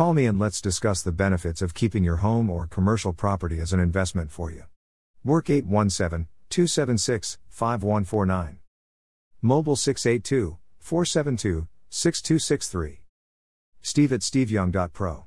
Call me and let's discuss the benefits of keeping your home or commercial property as an investment for you. Work 817 276 5149. Mobile 682 472 6263. Steve at steveyoung.pro.